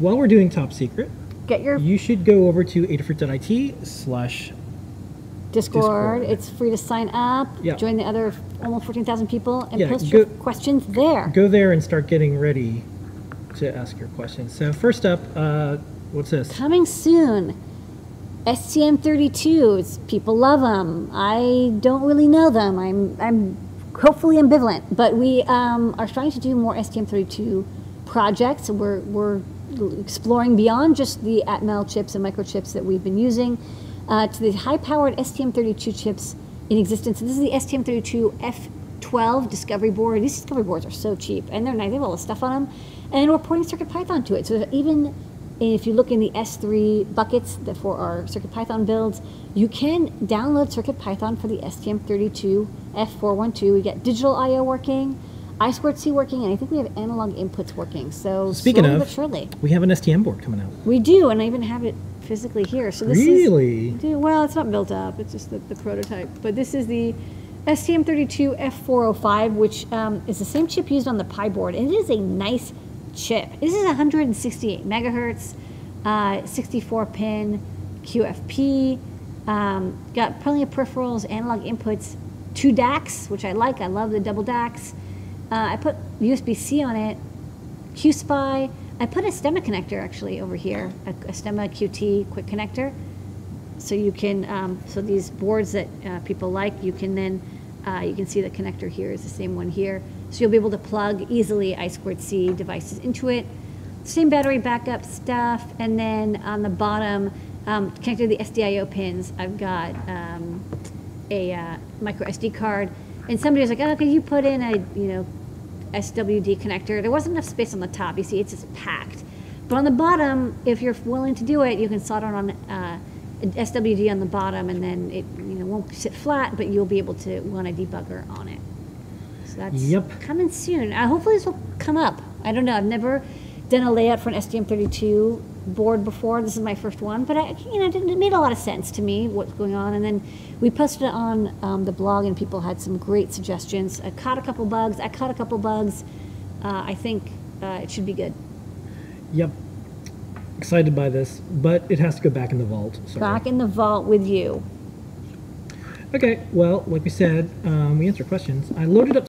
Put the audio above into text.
while we're doing top secret, Get your you should go over to adafruit.it slash Discord. Discord. It's free to sign up. Yeah. Join the other almost 14,000 people and Yeah, post go- your questions there. go there and start getting ready to ask your questions. So first up, uh, what's this? Coming soon. STM32s. People love them. I don't really know them. I'm, I'm hopefully ambivalent. But we um, are starting to do more STM32 projects. We're, we're exploring beyond just the Atmel chips and microchips that we've been using uh, to the high-powered STM32 chips in existence. This is the STM32 F12 Discovery board. These Discovery boards are so cheap, and they're nice. They have all the stuff on them, and we're porting CircuitPython to it. So even if you look in the S3 buckets that for our CircuitPython builds, you can download CircuitPython for the STM32 F412. We get digital I/O working, I2C working, and I think we have analog inputs working. So Speaking of- but surely, We have an STM board coming out. we do, and I even have it physically here. So this is Really? do- Well, it's not built up. It's just the, the prototype. But this is the STM32 F405, which um, is the same chip used on the pyboard. And it is a nice chip. This is 168 megahertz, uh, 64 pin QFP. Um, got plenty of peripherals, analog inputs, two DACs, which I like. I love the double DACs. Uh, I put USB-C on it, QSPI. I put a stemma connector actually over here, a, a stemma QT quick connector. So you can, um, so these boards that uh, people like, you can then, uh, you can see the connector here is the same one here. So you'll be able to plug easily I2C devices into it. Same battery backup stuff. And then on the bottom, um, connected to the SDIO pins, I've got um, a uh, micro SD card. And somebody was like, oh, could you put in a, you know, SWD connector. There wasn't enough space on the top. You see, it's just packed. But on the bottom, if you're willing to do it, you can solder on uh, SWD on the bottom, and then it you know won't sit flat, but you'll be able to run a debugger on it. So that's Yep. coming soon. Uh, hopefully, this will come up. I don't know. I've never done a layout for an STM32 board before. This is my first one, but I, you know, it, made a lot of sense to me what's going on. And then we posted it on um, the blog, and people had some great suggestions. I caught a couple bugs. I caught a couple bugs. Uh, I think uh, it should be good. Yep. Excited by this, but it has to go back in the vault. Sorry. Back in the vault with you. Okay, well, like we said, um, we answer questions. I loaded up